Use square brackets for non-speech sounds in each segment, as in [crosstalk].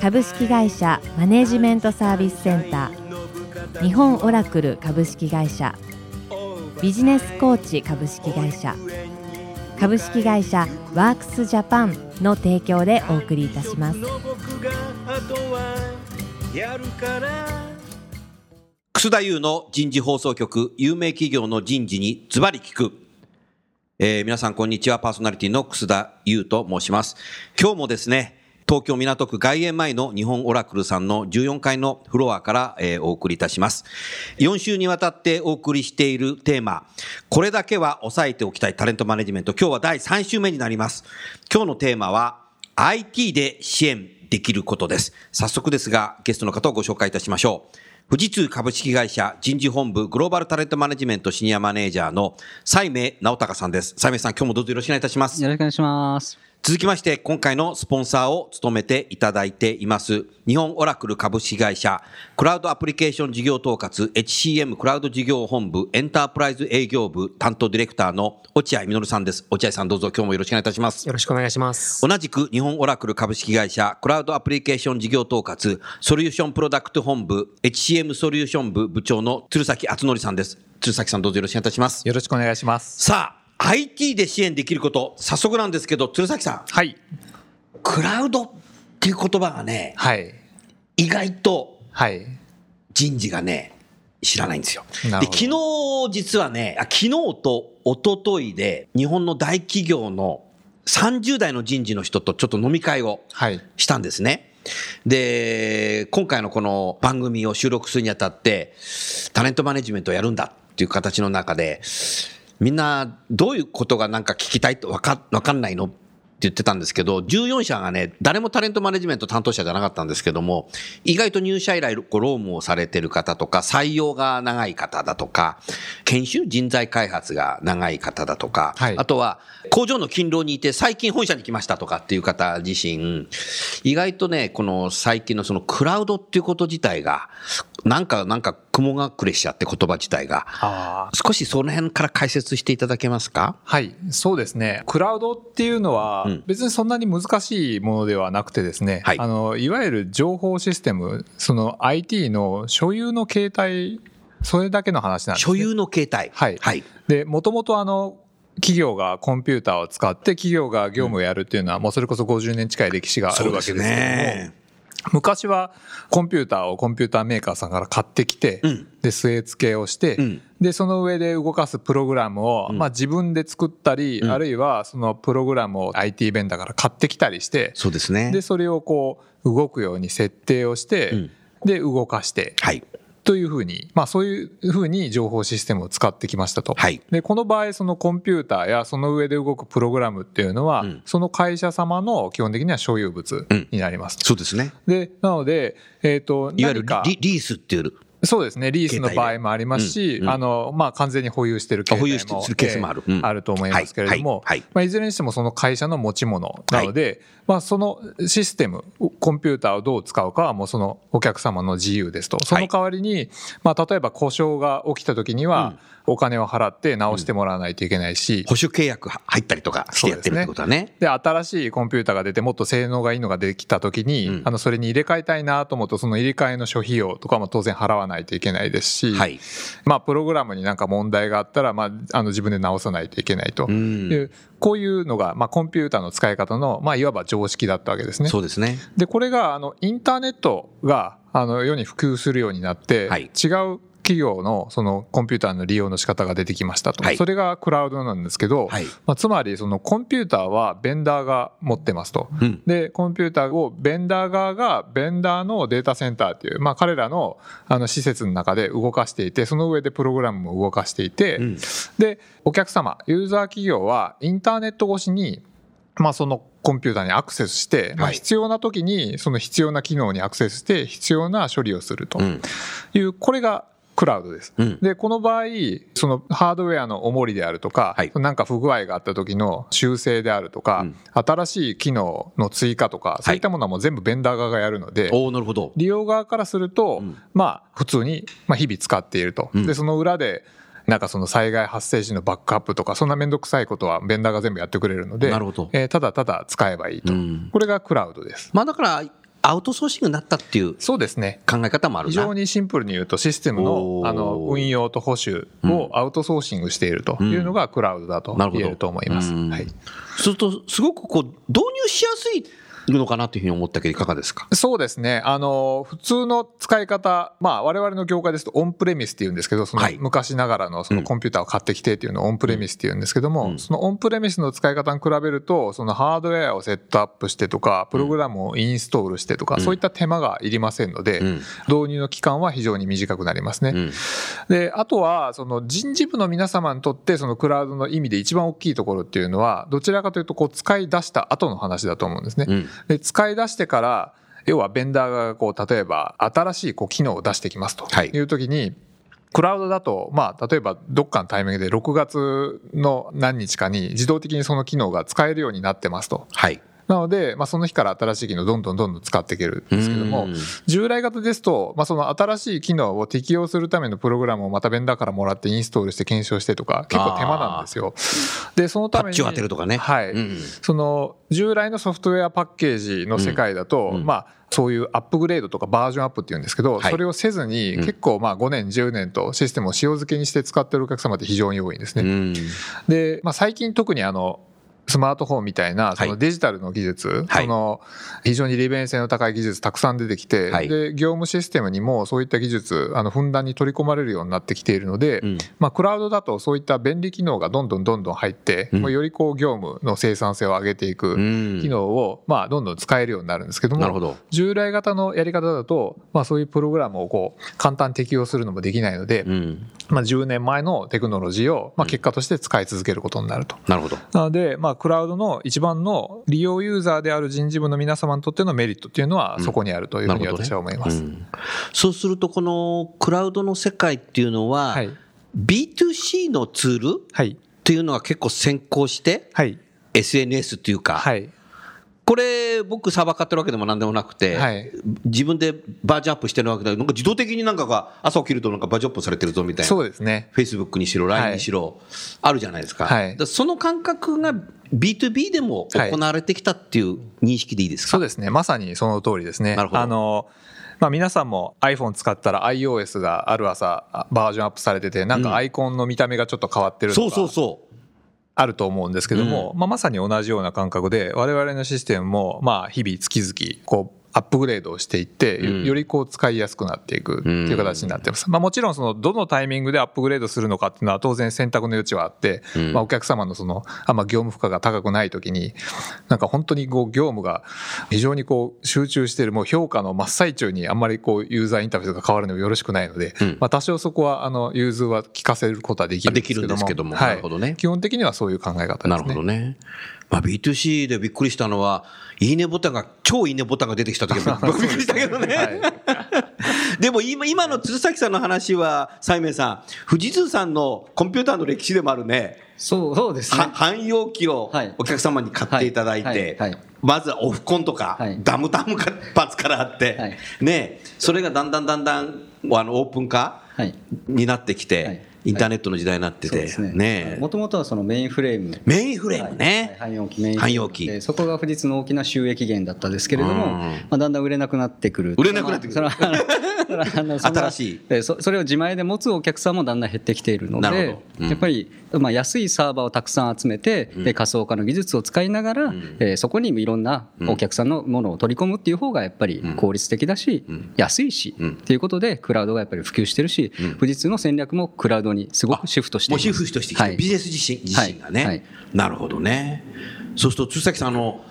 株式会社マネジメントサービスセンター。日本オラクル株式会社。ビジネスコーチ株式会社。株式会社ワークスジャパンの提供でお送りいたします。楠田優の人事放送局。有名企業の人事にズバリ聞く。えー、皆さんこんにちは。パーソナリティの楠田優と申します。今日もですね東京港区外苑前の日本オラクルさんの14階のフロアから、えー、お送りいたします。4週にわたってお送りしているテーマ、これだけは押さえておきたいタレントマネジメント。今日は第3週目になります。今日のテーマは IT で支援できることです。早速ですが、ゲストの方をご紹介いたしましょう。富士通株式会社人事本部グローバルタレントマネジメントシニアマネージャーの西明直隆さんです。西明さん、今日もどうぞよろしくお願いいたします。よろしくお願いします。続きまして、今回のスポンサーを務めていただいています、日本オラクル株式会社、クラウドアプリケーション事業統括、HCM クラウド事業本部、エンタープライズ営業部担当ディレクターの落合実さんです。落合さんどうぞ今日もよろしくお願いいたします。よろしくお願いします。同じく日本オラクル株式会社、クラウドアプリケーション事業統括、ソリューションプロダクト本部、HCM ソリューション部部長の鶴崎敦則さんです。鶴崎さんどうぞよろしくお願いいたします。よろしくお願いします。さあ、IT で支援できること、早速なんですけど、鶴崎さん。はい。クラウドっていう言葉がね、はい、意外と人事がね、知らないんですよ。で昨日実はね、昨日と一昨日で日本の大企業の30代の人事の人とちょっと飲み会をしたんですね。はいで、今回のこの番組を収録するにあたって、タレントマネジメントをやるんだっていう形の中で、みんなどういうことがなんか聞きたいってわかわかんないの？言ってたんですけど、14社がね、誰もタレントマネジメント担当者じゃなかったんですけども、意外と入社以来、こう、労務をされてる方とか、採用が長い方だとか、研修人材開発が長い方だとか、はい、あとは、工場の勤労にいて、最近本社に来ましたとかっていう方自身、意外とね、この最近のそのクラウドっていうこと自体が、なんか、なんか雲隠れしちゃって言葉自体が。少しその辺から解説していただけますか？はい、そうですね。クラウドっていうのは、別にそんなに難しいものではなくてですね、はい、あの、いわゆる情報システム、その IT の所有の形態、それだけの話なんです、ね、所有の形態。はい。はい。で、もともとあの、企業がコンピューターを使って企業が業務をやるっていうのは、もうそれこそ50年近い歴史があるわけですけども、ね、昔はコンピューターをコンピューターメーカーさんから買ってきて、うん、で、据え付けをして、うん、で、その上で動かすプログラムを、うん、まあ自分で作ったり、あるいはそのプログラムを IT ベンダーから買ってきたりして、そうですね。で、それをこう、動くように設定をして、で、動かして、はい。というふうに、まあそういうふうに情報システムを使ってきましたと。はい。で、この場合、そのコンピューターやその上で動くプログラムっていうのは、うん、その会社様の基本的には所有物になります。うん、そうですね。で、なので、えっ、ー、と、いわゆるリリースっていうそうですね。リースの場合もありますし、うんうん、あの、まあ、完全に保有してる携帯も。保有してるケースもある。うん、あると思いますけれども、まあ、いずれにしてもその会社の持ち物なので、はい、まあ、そのシステム、コンピューターをどう使うかはもうそのお客様の自由ですと。その代わりに、まあ、例えば故障が起きた時には、お金を払って直してもらわないといけないし、保守契約入ったりとかしてやってるってことだね。で、ね、新しいコンピューターが出てもっと性能がいいのができた時に、うん、あの、それに入れ替えたいなと思うと、その入れ替えの諸費用とかも当然払わないといけないですし、はい、まあ、プログラムになんか問題があったら、まあ、あの、自分で直さないといけないという、こういうのが、まあ、コンピューターの使い方の、まあ、いわば常識だったわけですね。そうですね。で、これが、あの、インターネットが、あの、世に普及するようになって、はい、違う企業のそのコンピューターの利用の仕方が出てきましたと、はい、それがクラウドなんですけど、はい、まあ、つまりそのコンピューターはベンダーが持ってますと、うん、でコンピューターをベンダー側がベンダーのデータセンターっていう、まあ、彼らのあの施設の中で動かしていてその上でプログラムも動かしていて、うん、でお客様ユーザー企業はインターネット越しにまあ、そのコンピューターにアクセスして、まあ、必要な時にその必要な機能にアクセスして必要な処理をするという、これがクラウドです。うん、で、この場合、そのハードウェアの重りであるとか、はい、なんか不具合があった時の修正であるとか、うん、新しい機能の追加とか、そういったものはもう全部ベンダー側がやるので、おなるほど。利用側からすると、うん、まあ、普通に、まあ、日々使っていると。で、その裏で、なんかその災害発生時のバックアップとか、そんな面倒くさいことはベンダーが全部やってくれるので、なるほど。えー、ただただ使えばいいと、これがクラウドです。まあ、だからアウトソーシングになったっていうそうですね。考え方もある非常にシンプルに言うとシステムのあの運用と保守をアウトソーシングしているというのがクラウドだと言えると思います。はい、するとすごくこう導入しやすいるのかなというふうに思ったけどいかがですか？そうですね。あの普通の使い方まあ我々の業界ですとオンプレミスっていうんですけどその昔ながらのそのコンピューターを買ってきてっていうのをオンプレミスっていうんですけども、うん、そのオンプレミスの使い方に比べるとそのハードウェアをセットアップしてとかプログラムをインストールしてとか、そういった手間がいりませんので、導入の期間は非常に短くなりますね。であとはその人事部の皆様にとってそのクラウドの意味で一番大きいところっていうのはどちらかというとこう使い出した後の話だと思うんですね。で使い出してから要はベンダーがこう例えば新しいこう機能を出してきますという時に、はいクラウドだと、まあ、例えばどっかのタイミングで6月の何日かに自動的にその機能が使えるようになってますと。はい。なので、まあ、その日から新しい機能をどんどんどんどん使っていけるんですけども、従来型ですと、まあ、その新しい機能を適用するためのプログラムをまたベンダーからもらってインストールして検証してとか、結構手間なんですよ。で、そのために。パッチを当てるとかね。はい。うん、その、従来のソフトウェアパッケージの世界だと、うん、まあ、そういうアップグレードとかバージョンアップっていうんですけど、それをせずに結構まあ5年10年とシステムを塩漬けにして使ってるお客様って非常に多いんですね。で、まあ、最近特にあのスマートフォンみたいなそのデジタルの技術、はい、その非常に利便性の高い技術たくさん出てきて、はい、で業務システムにもそういった技術あのふんだんに取り込まれるようになってきているので、うん、まあ、クラウドだとそういった便利機能がどんどんどんどん入って、うん、よりこう業務の生産性を上げていく機能を、まあ、どんどん使えるようになるんですけども、ど。従来型のやり方だと、まあ、そういうプログラムをこう簡単に適用するのもできないので、うん、まあ、10年前のテクノロジーを、まあ、結果として使い続けることになると。なるほど。なので、まあ、クラウドの一番の利用ユーザーである人事部の皆様にとってのメリットっていうのはそこにあるというふうに私は思います。ねうん、そうするとこのクラウドの世界っていうのは、はい、B2C のツールっていうのは結構先行して、はい、SNS っていうか、はい、これ、僕、サーバー買ってるわけでもなんでもなくて、はい、自分でバージョンアップしてるわけで、なんか自動的になんかが朝起きるとなんかバージョンアップされてるぞみたいな。そうですね。Facebook にしろ、LINE にしろ、はい、あるじゃないですか。はい、その感覚が B2B でも行われてきたっていう認識でいいですか、そうですね。まさにその通りですね。なるほど。あの、まあ、皆さんも iPhone 使ったら iOS がある朝バージョンアップされててなんかアイコンの見た目がちょっと変わってるとか、うん、そうそうそうあると思うんですけども、うん、まあ、まさに同じような感覚で我々のシステムもまあ日々月々こうアップグレードをしていって、よりこう使いやすくなっていくっていう形になってます。まあもちろんそのどのタイミングでアップグレードするのかっていうのは当然選択の余地はあって、まあお客様のそのあんま業務負荷が高くない時に、なんか本当にこう業務が非常にこう集中しているもう評価の真っ最中にあんまりこうユーザーインターフェースが変わるのもよろしくないので、まあ多少そこはあの融通は聞かせることはできるんですけども、なるほどね。基本的にはそういう考え方ですね。なるほどね。まあ、B2C でびっくりしたのは、いいねボタンが、超いいねボタンが出てきた時は [laughs] びっくりしたけどね。はい、[laughs] でも今、今の鶴崎さんの話は、西明さん、富士通さんのコンピューターの歴史でもあるね。そうそうですね。汎用機をお客様に買っていただいて、まずはオフコンとか、ダムダム活発からあって、ね、それがだんだんだんだんあのオープン化になってきて、インターネットの時代になってて、ね。もともとはそのメインフレーム。メインフレームね、汎用機メイン汎用機そこが富士通の大きな収益源だったですけれども、まあ、だんだん売れなくなってくる売れなくなってくる。[laughs] 新しい。そそれを自前で持つお客さんもだんだん減ってきているので、やっぱり、まあ、安いサーバーをたくさん集めて、うん、仮想化の技術を使いながら、うん、えー、そこにいろんなお客さんのものを取り込むっていう方がやっぱり効率的だし、うん、安いし、っていうことでクラウドがやっぱり普及してるし、富士通の戦略もクラウドにすごくシフトしています。シフトしてきて、はい、ビジネス自身自身がね、はい、なるほどね。そうすると鶴崎さんあの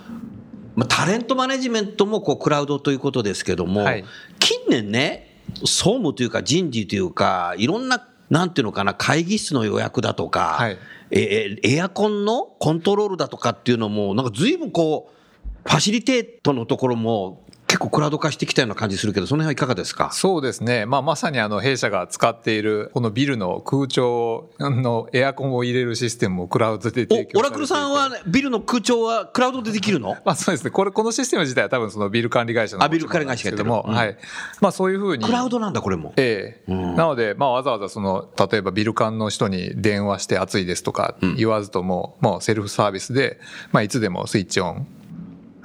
まあ、タレントマネジメントもこうクラウドということですけども、はい、近年ね、総務というか人事というか、いろんななんていうのかな、会議室の予約だとか、はい、えエアコンのコントロールだとかっていうのも、なんか随分こう、ファシリテートのところも結構クラウド化してきたような感じするけど、その辺はいかがですか？そうですね、まあ、まさにあの弊社が使っているこのビルの空調の [laughs] エアコンを入れるシステムをクラウドで提供オラクルさんはビルの空調はクラウドでできるの？まあそうですね、これこのシステム自体は多分そのビル管理会社のあビル管理会社がやってるも、うん、はい。まあ、そういうふうに。クラウドなんだ、これも。ええ。ーうん、なので、まあ、わざわざその例えばビル管の人に電話して暑いですとか言わずとも、もうセルフサービスで、まあ、いつでもスイッチオン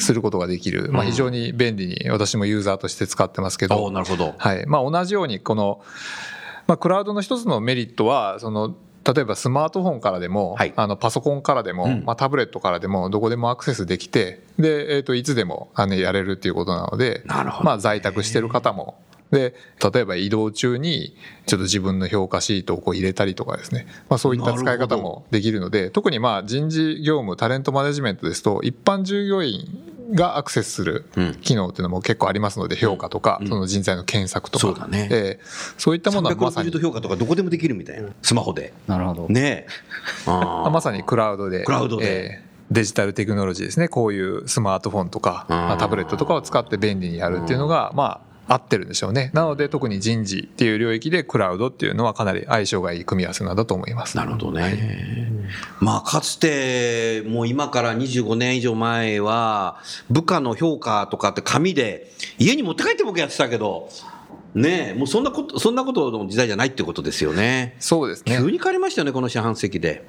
することができる、まあ、非常に便利に私もユーザーとして使ってますけど、なるほど。はい。まあ、同じようにこの、まあ、クラウドの一つのメリットはその例えばスマートフォンからでも、はい、あのパソコンからでも、うん、まあ、タブレットからでもどこでもアクセスできてで、えー、といつでもあのやれるっていうことなのでまあ、在宅してる方も。で例えば移動中にちょっと自分の評価シートをこう入れたりとかですね、まあ、そういった使い方もできるので特にまあ人事業務タレントマネジメントですと一般従業員がアクセスする機能っていうのも結構ありますので、評価とか、その人材の検索とか、そうだね、えー、そういったものはまさに。評価とかどこでもできるみたいな、スマホで。なるほど。ねまさにクラウドで。クラウドで。えーデジタルテクノロジーですね。こういうスマートフォンとか、まあ、タブレットとかを使って便利にやるっていうのがまあ合ってるんでしょうね。なので特に人事っていう領域でクラウドっていうのはかなり相性がいい組み合わせなんだと思います。なるほどね。はい、まあかつてもう今から25年以上前は部下の評価とかって紙で家に持って帰って僕やってたけどねえ、もうそんなこと、そんなことの時代じゃないってことですよね。そうですね。急に変わりましたよね、この四半世紀で。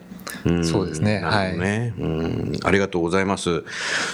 うん、そうですね。はい。ね、うん。ありがとうございます。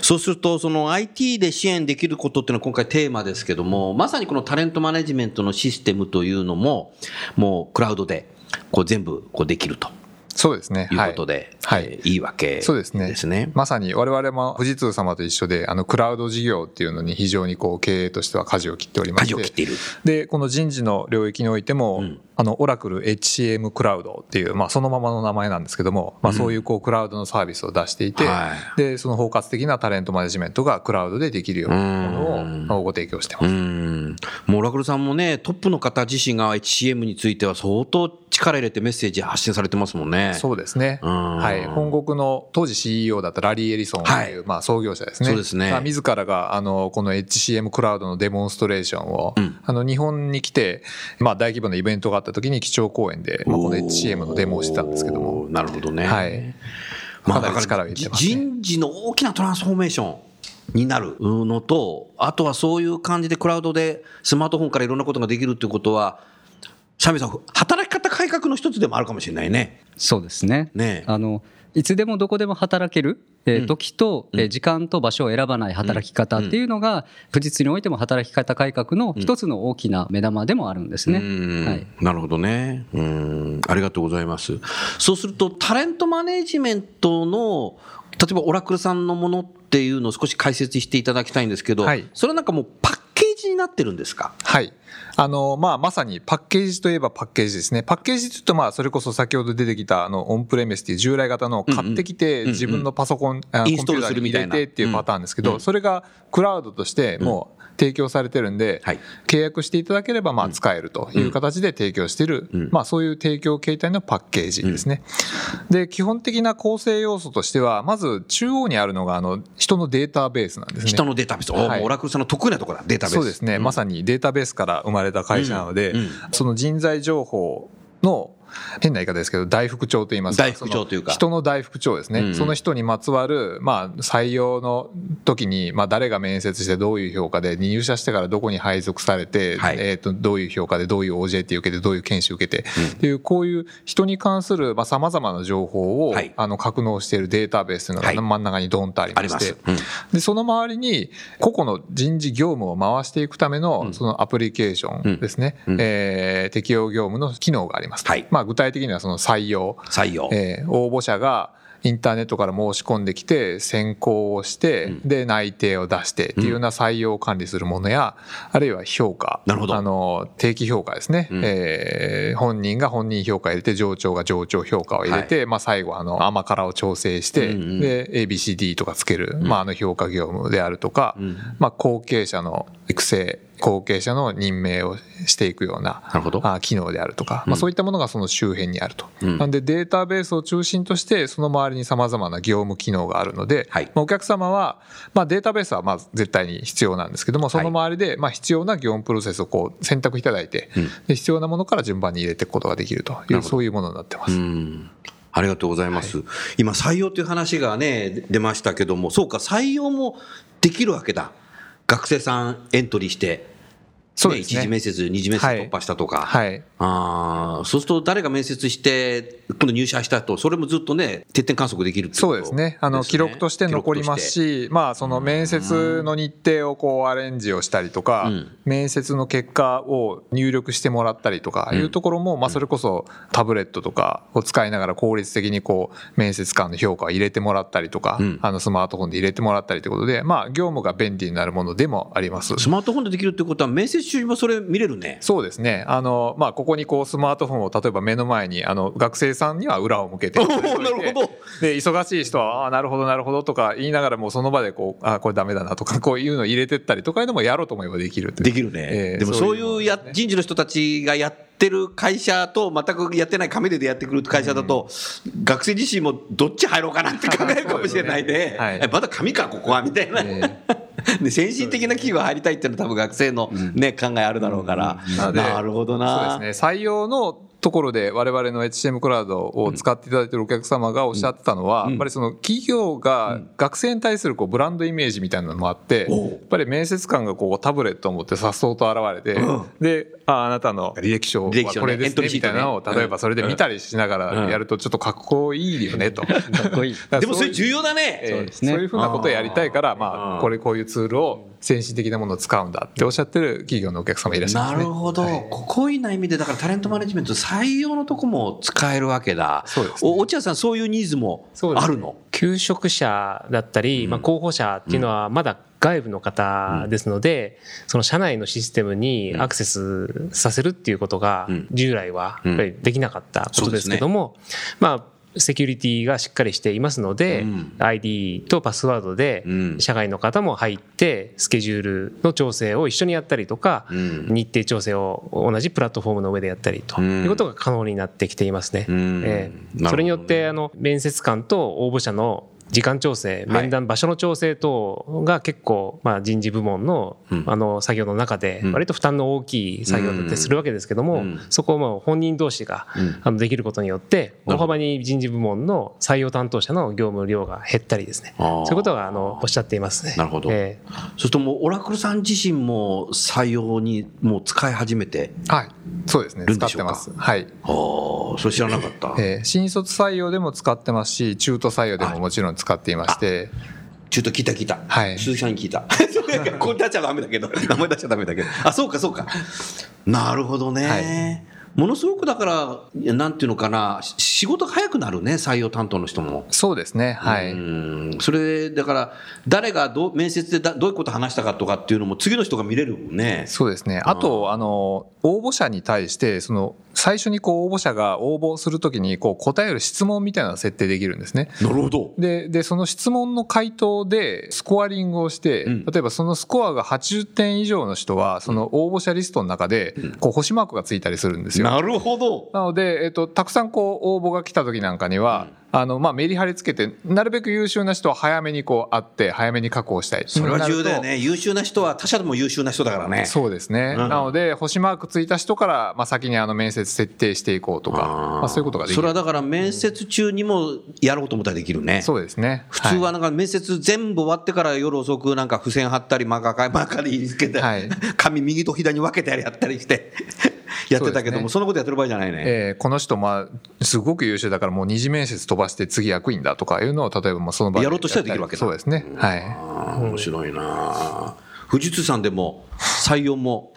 そうすると、その IT で支援できることっていうのは今回テーマですけども、まさにこのタレントマネジメントのシステムというのも、もうクラウドで、こう全部こうできると。そうですね。いうことで、はい、えー、いいわけですね。そうですね。まさに我々も富士通様と一緒で、あの、クラウド事業っていうのに非常にこう、経営としては舵を切っておりまして。舵を切っている。で、この人事の領域においても、うん、あの、オラクル HCM クラウドっていう、まあ、そのままの名前なんですけども、まあ、そういうこう、クラウドのサービスを出していて、うんはい、で、その包括的なタレントマネジメントがクラウドでできるようなものをご提供してます。もうオラクルさんもね、トップの方自身が HCM については相当力入れてメッセージ発信されてますもんね。そうですね。はい。本国の当時 CEO だったラリー・エリソンという、はい、まあ創業者ですね。そうですね。自らが、あの、この HCM クラウドのデモンストレーションを、うん、あの、日本に来て、まあ大規模なイベントがあった時に基調講演で、まあ、この HCM のデモをしてたんですけども。なるほどね。はい。まあ、かなり力を入れてます、ね、人事の大きなトランスフォーメーション。になるのと、あとはそういう感じでクラウドでスマートフォンからいろんなことができるっていうことは、シャミさん、働き方改革の一つでもあるかもしれないね。そうですね。ねあのいつでもどこでも働ける、えー、時と、えー、時間と場所を選ばない働き方っていうのが、富士通においても働き方改革の一つの大きな目玉でもあるんですね。はい、なるほどね。うん。ありがとうございます。そうすると、タレントマネジメントの、例えばオラクルさんのものっていうのを少し解説していただきたいんですけど、はい、それはなんかもうパッケージになってるんですか？はい。あの、まあ、まさにパッケージといえばパッケージですね。パッケージというと、まあ、それこそ先ほど出てきた、あの、オンプレミスっていう従来型の買ってきて、自分のパソコン、コンピューターに入れてっていうパターンですけど、それがクラウドとしてもう、提供されてるんで、はい、契約していただければまあ使えるという形で提供している、うん、まあ、そういう提供形態のパッケージですね。うん、で基本的な構成要素としてはまず中央にあるのがあの人のデータベースなんですね。人のデータベース、はい、オラクルさんの得意なところだ。データベース。そうですね、うん、まさにデータベースから生まれた会社なので、その人材情報の変な言い方ですけど、大副長と言いますか。大副長というか。人の大副長ですね。うん。うん、その人にまつわる、まあ、採用の時に、まあ、誰が面接してどういう評価で、入社してからどこに配属されて、はい、えっ、ー、と、どういう評価で、どういう OJT 受けて、どういう研修受けて、うん、っていう、こういう人に関する、まあ、様々な情報を、はい、あの、格納しているデータベースのが真ん中にドンとありまして、うん、で、その周りに、個々の人事業務を回していくための、そのアプリケーションですね、うん、えー、適用業務の機能があります。はい、まあ、具体的にはその採用。採用。えー、応募者が、インターネットから申し込んできて選考をして、うん、で内定を出してっていうような採用を管理するものや、あるいは評価。あの定期評価ですね、うん、えー、本人が本人評価を入れて上長が上長評価を入れて、はい、まあ、最後あの甘辛を調整して、で ABCD とかつける、まあ、あの評価業務であるとか、まあ、後継者の育成後継者の任命をしていくようなな機能であるとか、まあ、そういったものがその周辺にあると、うん、なんでデータベースを中心としてその周りにさまざまな業務機能があるので、はい、まあ、お客様は、まあ、データベースはまあ絶対に必要なんですけどもその周りでまあ必要な業務プロセスをこう選択いただいて、うん、で必要なものから順番に入れていくことができるというそういうものになってます。ありがとうございます、はい、今採用という話がね出ましたけどもそうか採用もできるわけだ学生さんエントリーしてそうですね、一次面接、二次面接突破したとか、はい、あそうすると誰が面接して、今度入社したと、それもずっとね、徹底観測できるそうですね、あの記録として残りますし、まあ、その面接の日程をこうアレンジをしたりとか、うん、面接の結果を入力してもらったりとかいうところも、うん、まあ、それこそタブレットとかを使いながら効率的にこう面接官の評価を入れてもらったりとか、うん、あのスマートフォンで入れてもらったりということで、まあ、業務が便利になるものでもあります。スマートフォンでできるってことは、面接中にもそれ見れるね。そうですね。あの、まあ、ここにこうスマートフォンを例えば目の前に、あの、学生さんには裏を向けて。[laughs] なるほど。で、忙しい人は、ああ、なるほど、なるほどとか言いながらもその場でこう、ああ、これダメだなとか、こういうのを入れてったりとかでもやろうと思えばできるできるね。えー、でもそういうや人事の人たちがやってる会社と全くやってない紙でやってくる会社だと、うん、学生自身もどっち入ろうかなって考えるかもしれないで、ね。はい、まだ紙かここはみたいな、えー、で [laughs] 先進的な企業入りたいっていうのは多分学生のね、考えあるだろうから、うん、なるほどなそうですね採用のところで我々の HCM クラウドを使っていただいているお客様がおっしゃってたのは、やっぱりその企業が学生に対するこうブランドイメージみたいなのもあって、やっぱり面接官がこうタブレットを持ってさっそうと現れて、で、ああなたの履歴書はこれですねみたいなのを例えばそれで見たりしながらやるとちょっとかっこいいよねと。かっこいい。[laughs] でもそれ重要だね。そういうふうなことをやりたいから、まあこれこういうツールを先進的なものを使うんだっておっしゃってる企業のお客様いらっしゃいますね。なるほど。はい、こういうな意味で、だからタレントマネジメント採用のとこも使えるわけだ。そうです、ね、落合さん、そういうニーズもあるの、ね、求職者だったり、まあ、候補者っていうのはまだ外部の方ですので、その社内のシステムにアクセスさせるっていうことが従来はやっぱりできなかったことですけども、まあセキュリティがしっかりしていますので、うん、ID とパスワードで社外の方も入ってスケジュールの調整を一緒にやったりとか、うん、日程調整を同じプラットフォームの上でやったりということが可能になってきていますね。えー、それによってあの面接官と応募者の時間調整、面談場所の調整等が結構、まあ、人事部門のあの作業の中で、割と負担の大きい作業だってするわけですけども、そこをまあ本人同士があのできることによって、大幅に人事部門の採用担当者の業務量が減ったりですね、そういうことがあのおっしゃっていますね。なるほど。えー、そうするともう、オラクルさん自身も採用にもう使い始めてはい、そうですね、使ってます。はい。ああ、それ知らなかった。えー、新卒採用でも使ってますし、中途採用でももちろん使っていまして。ちょっと聞いた聞いた。はい。鈴木さんに聞いた。[laughs] これ出しちゃダメだけど、[laughs] 名前出しちゃダメだけど。あ、そうかそうか。なるほどね。はいものすごくだから、なんていうのかな、仕事が早くなるね、採用担当の人も。そうですね、はい。それ、だから、誰がど面接でだどういうこと話したかとかっていうのも、次の人が見れるもんね。そうですね。あと、あの、応募者に対して、その、最初にこう応募者が応募するときにこう答える質問みたいなの設定できるんですね。なるほど。で、で、その質問の回答でスコアリングをして、うん、例えばそのスコアが80点以上の人は、その応募者リストの中で、こう星マークがついたりするんですよ。なるほど。なので、えっと、たくさんこう応募が来た時なんかには、あの、まあ、メリハリつけて、なるべく優秀な人は早めにこう会って、早めに確保したい。それは重要だよね。優秀な人は他社でも優秀な人だからね。そうですね。うん、なので、星マークついた人から、まあ、先にあの面接設定していこうとか、まあ、そういうことができる。それはだから面接中にもやろうと思ったらできるね。そうですね。普通はなんか面接全部終わってから夜遅くなんか付箋貼ったり、マーカー、マーカーで入り付けて、はい、紙右と左に分けてやったりして。[laughs] やってたけども、ね、そのことやってる場合じゃないね。えー、この人、まあ、すごく優秀だから、もう二次面接飛ばして次役員だとかいうのを、例えばまあその場でやろうとしたらできるわけだ。そうですね。はい。面白いな。富士通さんでも採用も、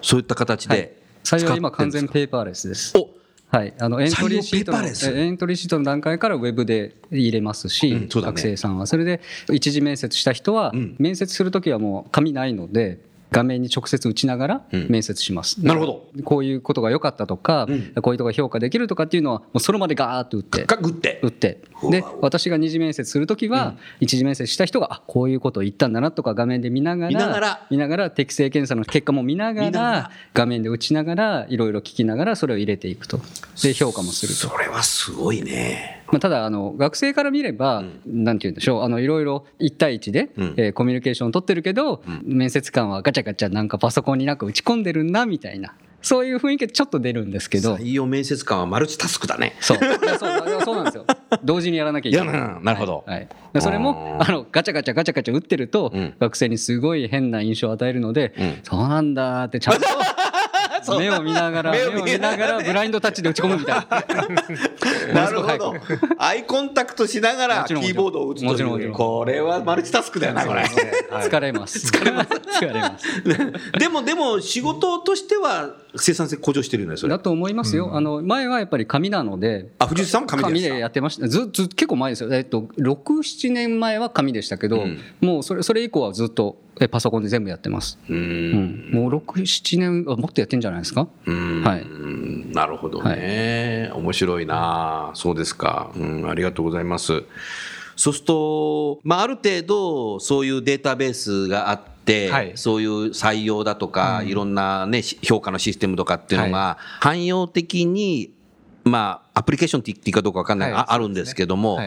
そういった形で、はい、採用は今完全ペーパーレスです。おはい、あのエントリーシートのエントリーシートの段階からウェブで入れますし、うんね、学生さんはそれで一次面接した人は、面接する時はもう紙ないので画面に直接打ちながら面接します、うん、なるほど。こういうことが良かったとか、うん、こういうとこが評価できるとかっていうのはもうその場でガーッと打って打って。打って。で私が二次面接する時は、一次面接した人があこういうことを言ったんだなとか画面で見ながら見ながら。見ながら適正検査の結果も見ながら。画面で打ちながらいろいろ聞きながらそれを入れていくと。で評価もすると。それはすごいねまあ、ただあの学生から見れば、うん、なんて言うんでしょうあのいろいろ1対1で、うん、えー、コミュニケーションを取ってるけど、うん、面接官はガチャガチャなんかパソコンになんか打ち込んでるんだみたいな。そういう雰囲気ちょっと出るんですけど。採用面接官はマルチタスクだね。そう。そうそうなんですよ。[laughs] 同時にやらなきゃいけない。なるほど、はい、はい、それもあのガチャガチャガチャガチャ打ってると、学生にすごい変な印象を与えるので、そうなんだってちゃんと目を見ながら目を見ながらブラインドタッチで打ち込むみたいな。[laughs] なるほど。アイコンタクトしながらキーボードを打つという。これはマルチタスクだよなこれ。疲れます。疲れます。[laughs] 疲れます。[laughs] でもでも仕事としては生産性向上してるよねそれ。だと思いますよ。あの前はやっぱり紙なので。あ藤井さん紙紙でやってました。ずず結構前ですよ。えっと六七年前は紙でしたけど、もうそれそれ以降はずっとパソコンで全部やってます。うん,、もう六七年もっとやってんじゃないですか？はい。なるほどね、はい、面白いな。そうですか。うん、ありがとうございます。そうすると、まあ、ある程度そういうデータベースがあって、はい、そういう採用だとか、うん、いろんな、ね、評価のシステムとかっていうのが、汎用的に、まあ、アプリケーションって言っていいかどうか分かんない、はい、あるんですけども、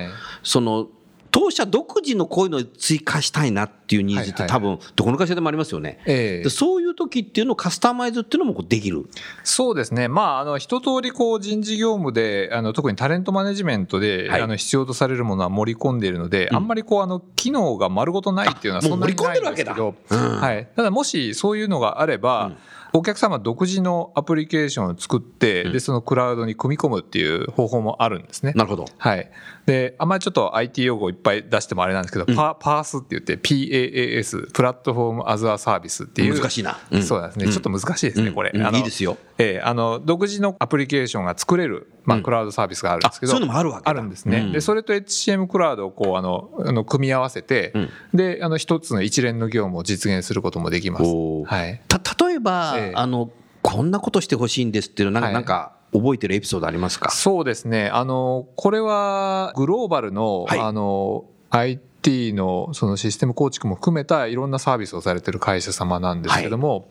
その当社独自のこういうのを追加したいなっていうニーズって多分どこの会社でもありますよね、えー、そういう時っていうのをカスタマイズっていうのもできる。そうですね。まああの一通りこう人事業務であの特にタレントマネジメントで、はい、あの必要とされるものは盛り込んでいるので、うん、あんまりこうあの機能が丸ごとないっていうのはそんなにないんですけど、うん、はい、ただもしそういうのがあれば、うん。お客様独自のアプリケーションを作って、でそのクラウドに組み込むっていう方法もあるんですね。なるほど。はい。で、あんまりちょっと IT 用語いっぱい出してもあれなんですけど、うん、パパースって言って PAAS、プラットフォームアズアサービスっていう。難しいな。うん、そうですね。ちょっと難しいですね、これ。あのいいですよ。えー、あの、独自のアプリケーションが作れる、まあ、クラウドサービスがあるんですけど。そういうのもあるわけあるんですね。で、それと HCM クラウドをこう、あの、あの組み合わせて、で、あの、一つの一連の業務を実現することもできます。はい。た、例えば、えー、あの、こんなことしてほしいんですっていうのなんか、なんか覚えてるエピソードありますか？そうですね。あの、これはグローバルの、はい、あの、IT のそのシステム構築も含めたいろんなサービスをされてる会社様なんですけども、はい、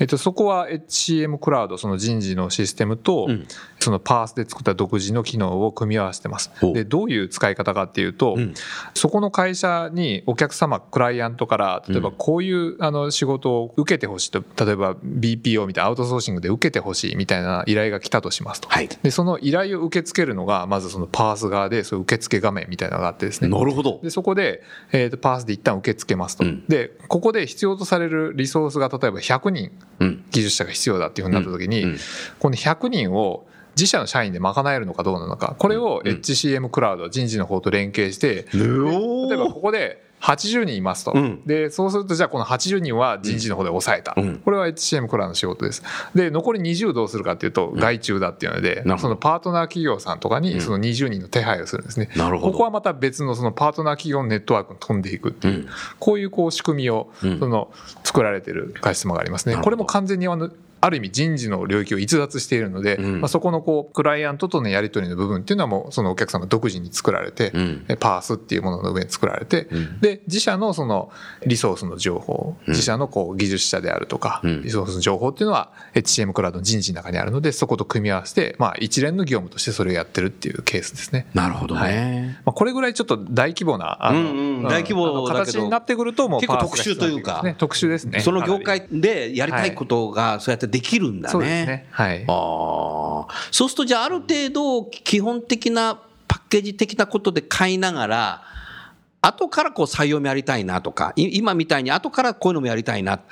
えっと、そこは HCM クラウド、その人事のシステムと、うん、そのパースで作った独自の機能を組み合わせてます。で、どういう使い方かっていうと、うん、そこの会社にお客様、クライアントから、例えばこういうあの仕事を受けてほしいと、例えば BPO みたいなアウトソーシングで受けてほしいみたいな依頼が来たとしますと。はい、で、その依頼を受け付けるのが、まずそのパース側で、そ受付画面みたいなのがあってですね。なるほど。で、そこで、えー、とパースで一旦受け付けますと、うん、でここで必要とされるリソースが例えば100人技術者が必要だっていうふうになった時に、うんうん、この100人を自社の社員で賄えるのかどうなのか。これを HCM クラウド人事の方と連携して、例えばここで80人いますと、うん、でそうするとじゃあこの80人は人事の方で抑えた、うん、これは HCM クラの仕事です。で残り20どうするかっていうと外注だっていうので、うん、そのパートナー企業さんとかにその20人の手配をするんですね、なるほど。ここはまた別のそのパートナー企業のネットワークに飛んでいくっていう、こういうこう仕組みをその作られてる会社様がありますね。これも完全にあのある意味人事の領域を逸脱しているので、うん、まあ、そこのこうクライアントとのやり取りの部分っていうのはもうそのお客様独自に作られて、うん、パースっていうものの上に作られて、うん、で自社のそのリソースの情報自社のこう技術者であるとか、リソースの情報っていうのは HCM クラウドの人事の中にあるのでそこと組み合わせて、まあ、一連の業務としてそれをやってるっていうケースですね。なるほどね、はい、まあ、これぐらいちょっと大規模なあの、うんうん、大規模形になってくるともう結構特殊というか、ね、特殊ですね。その業界でやりたいことがそうやってできるんだね。ですね。はい。ああ。そうすると、じゃあ、ある程度、基本的なパッケージ的なことで買いながら、後からこう採用もやりたいなとか、今みたいに後からこういうのもやりたいなっ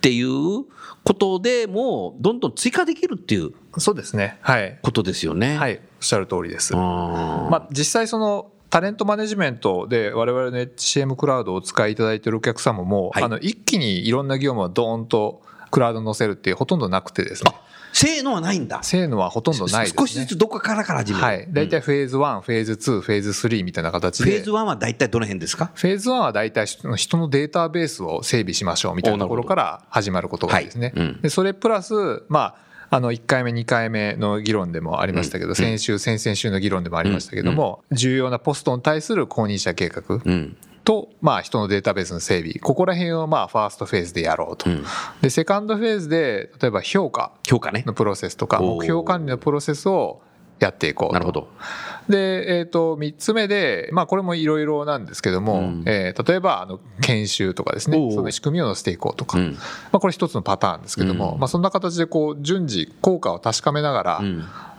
ていうことでも、どんどん追加できるっていう。そうですね。はい。ことですよね。はい。おっしゃる通りです。まあ、実際その、タレントマネジメントで我々の HCM クラウドをお使いいただいているお客様も、はい、あの一気にいろんな業務をドーンとクラウドに載せるってほとんどなくてですね。せーのはないんだ。せーのはほとんどないです、ね、少しずつどこからから始める。はい。大体フェーズ1、フェーズ2、フェーズ3みたいな形で。フェーズ1は大体どの辺ですか？フェーズ1は大体人のデータベースを整備しましょうみたいなところから始まることがですね。はいうん、でそれプラス、まあ、あの1回目2回目の議論でもありましたけど、先週先々週の議論でもありましたけども、重要なポストに対する公認者計画と、まあ、人のデータベースの整備。ここら辺をまあファーストフェーズでやろうと、うん、でセカンドフェーズで例えば評価。のプロセスとか、目標管理のプロセスをやっていこうなるほど。で、えー、と3つ目で、まあ、これもいろいろなんですけども、うん、えー、例えばあの研修とかですね。その仕組みを乗せていこうとか、うん、まあ、これ一つのパターンですけども、うん、まあ、そんな形でこう順次効果を確かめながら、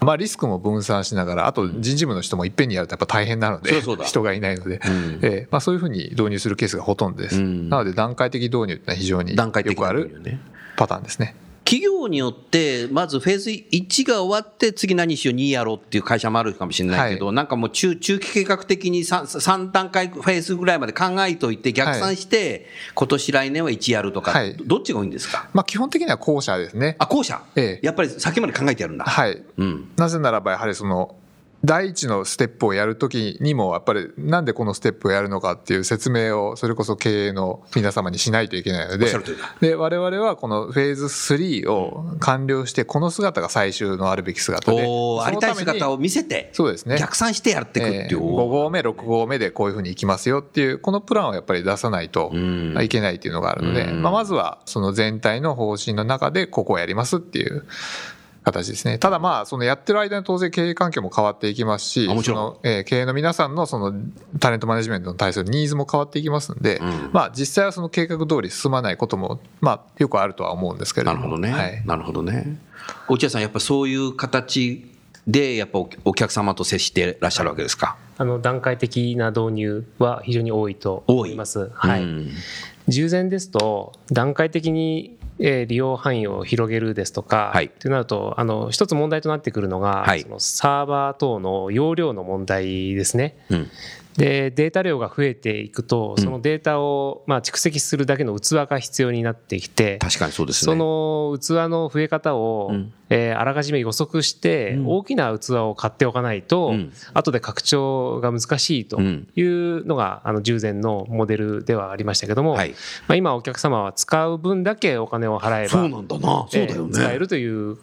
まあ、リスクも分散しながらあと人事部の人もいっぺんにやるとやっぱ大変なので、人がいないので、うん、えー、まあ、そういうふうに導入するケースがほとんどです、なので段階的導入ってのは非常によくあるパターンですね。企業によって、まずフェーズ1が終わって、次何しよう、2やろうっていう会社もあるかもしれないけど、はい、なんかもう中中期計画的に 3, 3段階フェーズぐらいまで考えといて、逆算して、はい、今年来年は1やるとか、はい、どっちが多いんですか、まあ、基本的には後者ですね。あ、後者、ええ、やっぱり先まで考えてやるんだ。はい。うん、なぜならば、やはりその、第一のステップをやるときにもやっぱりなんでこのステップをやるのかっていう説明をそれこそ経営の皆様にしないといけないのでで我々はこのフェーズ3を完了してこの姿が最終のあるべき姿でありたい姿を見せてそうですね。逆算してやっていくっていう、えー、5合目6合目でこういうふうにいきますよっていうこのプランをやっぱり出さないといけないっていうのがあるので、まあ、まずはその全体の方針の中でここをやりますっていう形ですね。ただまあ、そのやってる間に当然経営環境も変わっていきますし、もちろんの、えー、経営の皆さんのそのタレントマネジメントに対するニーズも変わっていきますんで、うん、まあ実際はその計画通り進まないことも、まあよくあるとは思うんですけれども。なるほどね。はい、なるほどね。落合さん、やっぱそういう形で、やっぱお客様と接してらっしゃるわけですか？あの段階的な導入は非常に多いと思います。はい。うん、従前ですと段階的にえ利用範囲を広げるですとか、はい、となるとあの一つ問題となってくるのが、はい、そのサーバー等の容量の問題ですね。うん、でデータ量が増えていくとそのデータをまあ蓄積するだけの器が必要になってきて確かにそうですね。その器の増え方を、えあらかじめ予測して大きな器を買っておかないと、後で拡張が難しいというのがあの従前のモデルではありましたけども、まあ、今お客様は使う分だけお金を払えばそうなんだな。そうだよね。使えるという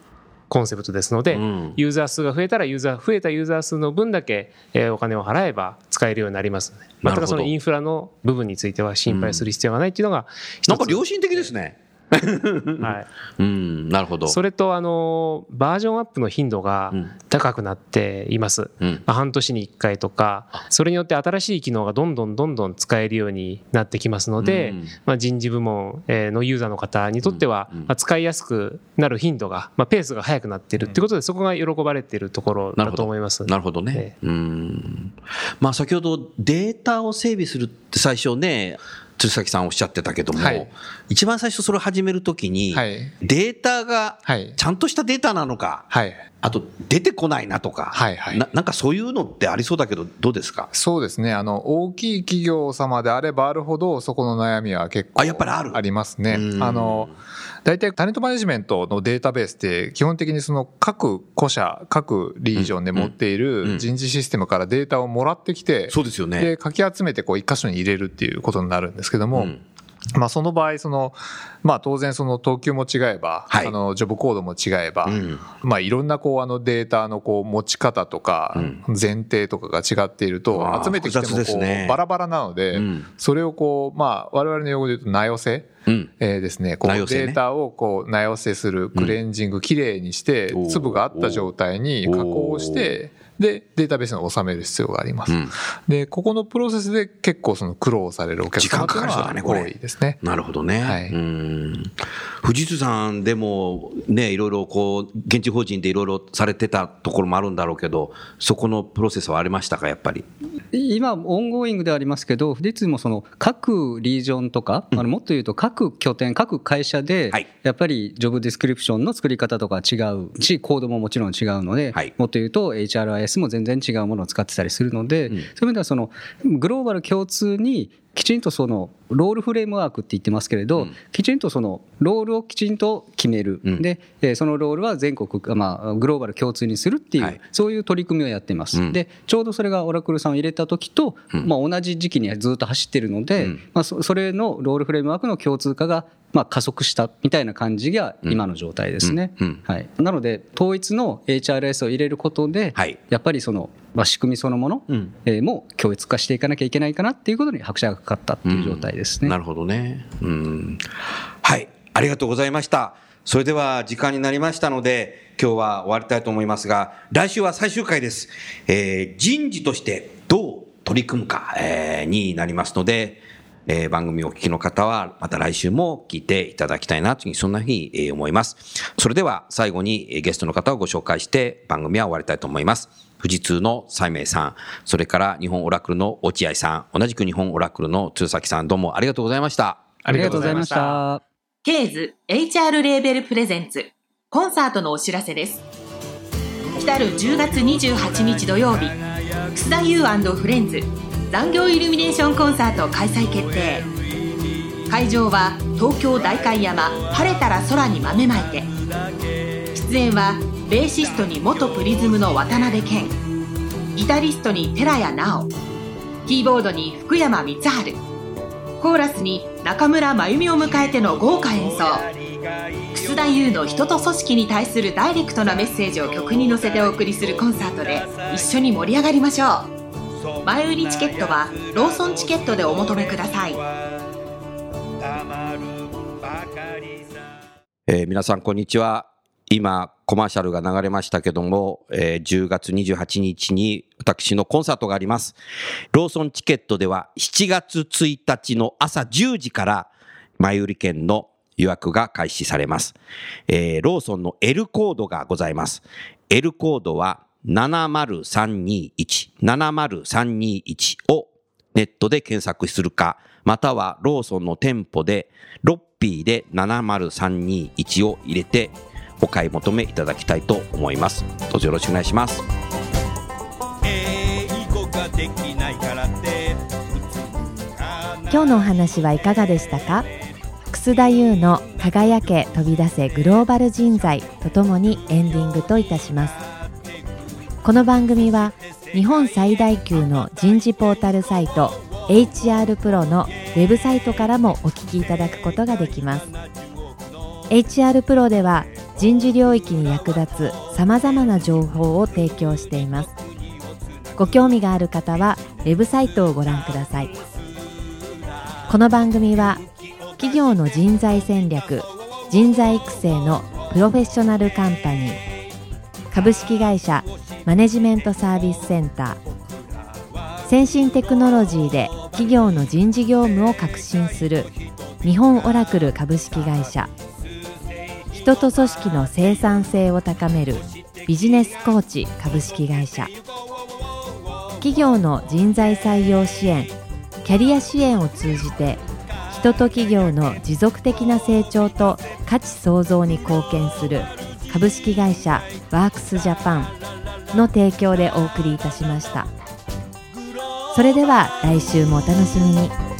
コンセプトですので、うん、ユーザー数が増えたらユーザー増えたユーザー数の分だけ、えお金を払えば使えるようになります。ので、またそのインフラの部分については心配する必要がないっていうのが、なんか良心的ですね。はい、うん、なるほど。それとあのバージョンアップの頻度が高くなっています、うん、まあ、半年に1回とかそれによって新しい機能がどんどんどんどん使えるようになってきますので、うん、まあ、人事部門のユーザーの方にとっては、まあ、使いやすくなる頻度が、まあ、ペースが速くなっているっていうことでそこが喜ばれているところだと思います。なるほどね、えー、うん。まあ、先ほどデータを整備するって最初ね鶴崎さんおっしゃってたけども、はい、一番最初それを始めるときに、はい、データがちゃんとしたデータなのか、はい、あと出てこないなとか、はいはい、ななんかそういうのってありそうだけどどうですか？そうですね。あの大きい企業様であればあるほどそこの悩みは結構ありますね。あの大体タレントマネジメントのデータベースって基本的にその各個社各リージョンで持っている人事システムからデータをもらってきて、そうですよね。でかき集めてこう一箇所に入れるっていうことになるんですけども、まあ、その場合その、まあ、当然その等級も違えば、はい、あのジョブコードも違えば、うん、まあ、いろんなこうあのデータのこう持ち方とか前提とかが違っていると、集めてきてもこうバラバラなので、それをこう、まあ、我々の用語で言うと名寄せ、うん。えー、ですね。こうデータをこう名寄せするクレンジングきれいにして粒があった状態に加工してでデータベースに収める必要があります、うん、でここのプロセスで結構その苦労されるお客様というのは多いですね。なるほどね、はい、うん。富士通さんでもねいろいろこう現地法人でいろいろされてたところもあるんだろうけどそこのプロセスはありましたかやっぱり？今 ongoing でありますけど富士通もその各リージョンとか、うん、あのもっと言うと各拠点各会社でやっぱりジョブディスクリプションの作り方とか違うしコードももちろん違うので、はい、もっと言うと HRIS も全然違うものを使ってたりするので、うん、そういう意味ではそのグローバル共通にきちんとそのロールフレームワークって言ってますけれど、うん、きちんとそのロールをきちんと決める、うん、で、えそのロールは全国、まあ、グローバル共通にするっていう、はい、そういう取り組みをやってます、うん、でちょうどそれがオラクルさんを入れた時と、まあ、同じ時期にずっと走ってるので、まあ、それのロールフレームワークの共通化がまあ、加速したみたいな感じが今の状態ですね。はい、なので統一の HRS を入れることで、はい、やっぱりそのまあ、仕組みそのもの、うん、えー、も教育化していかなきゃいけないかなっていうことに拍車がかかったっていう状態ですね。うん、なるほどね、うん。はい、ありがとうございました。それでは時間になりましたので、今日は終わりたいと思いますが、来週は最終回です。えー、人事としてどう取り組むか、えー、になりますので、えー、番組をお聞きの方は、また来週も聞いていただきたいなという、そんなふうに思います。それでは最後にゲストの方をご紹介して番組は終わりたいと思います。富士通の西明さん、それから日本オラクルの落合さん、同じく日本オラクルの鶴崎さん、どうもありがとうございました。ありがとうございました。ケーズ HR レーベルプレゼンツコンサートのお知らせです。来る10月28日土曜日、楠田優フレンズ残業イルミネーションコンサート開催決定。会場は東京代官山晴れたら空に豆まいて。出演はベーシストに元プリズムの渡辺謙。ギタリストに寺谷直。キーボードに福山光晴。コーラスに中村真由美を迎えての豪華演奏。楠田優の人と組織に対するダイレクトなメッセージを曲に乗せてお送りするコンサートで一緒に盛り上がりましょう。前売りチケットはローソンチケットでお求めください、えー、皆さんこんにちは今、コマーシャルが流れましたけども、えー、10月28日に私のコンサートがあります。ローソンチケットでは7月1日の朝10時から前売り券の予約が開始されます。えー、ローソンの L コードがございます。L コードは70321、70321をネットで検索するか、またはローソンの店舗でロッピーで70321を入れてお買い求めいただきたいと思います。どうぞよろしくお願いします。今日のお話はいかがでしたか？楠田優の輝け飛び出せグローバル人材とともにエンディングといたします。この番組は日本最大級の人事ポータルサイト HR プロのウェブサイトからもお聞きいただくことができます。HR プロでは人事領域に役立つさまざまな情報を提供しています。ご興味がある方はウェブサイトをご覧ください。この番組は企業の人材戦略人材育成のプロフェッショナルカンパニー株式会社マネジメントサービスセンター。先進テクノロジーで企業の人事業務を革新する日本オラクル株式会社。人と組織の生産性を高めるビジネスコーチ株式会社。企業の人材採用支援キャリア支援を通じて人と企業の持続的な成長と価値創造に貢献する株式会社ワークスジャパン。の提供でお送りいたしましたそれでは来週もお楽しみに。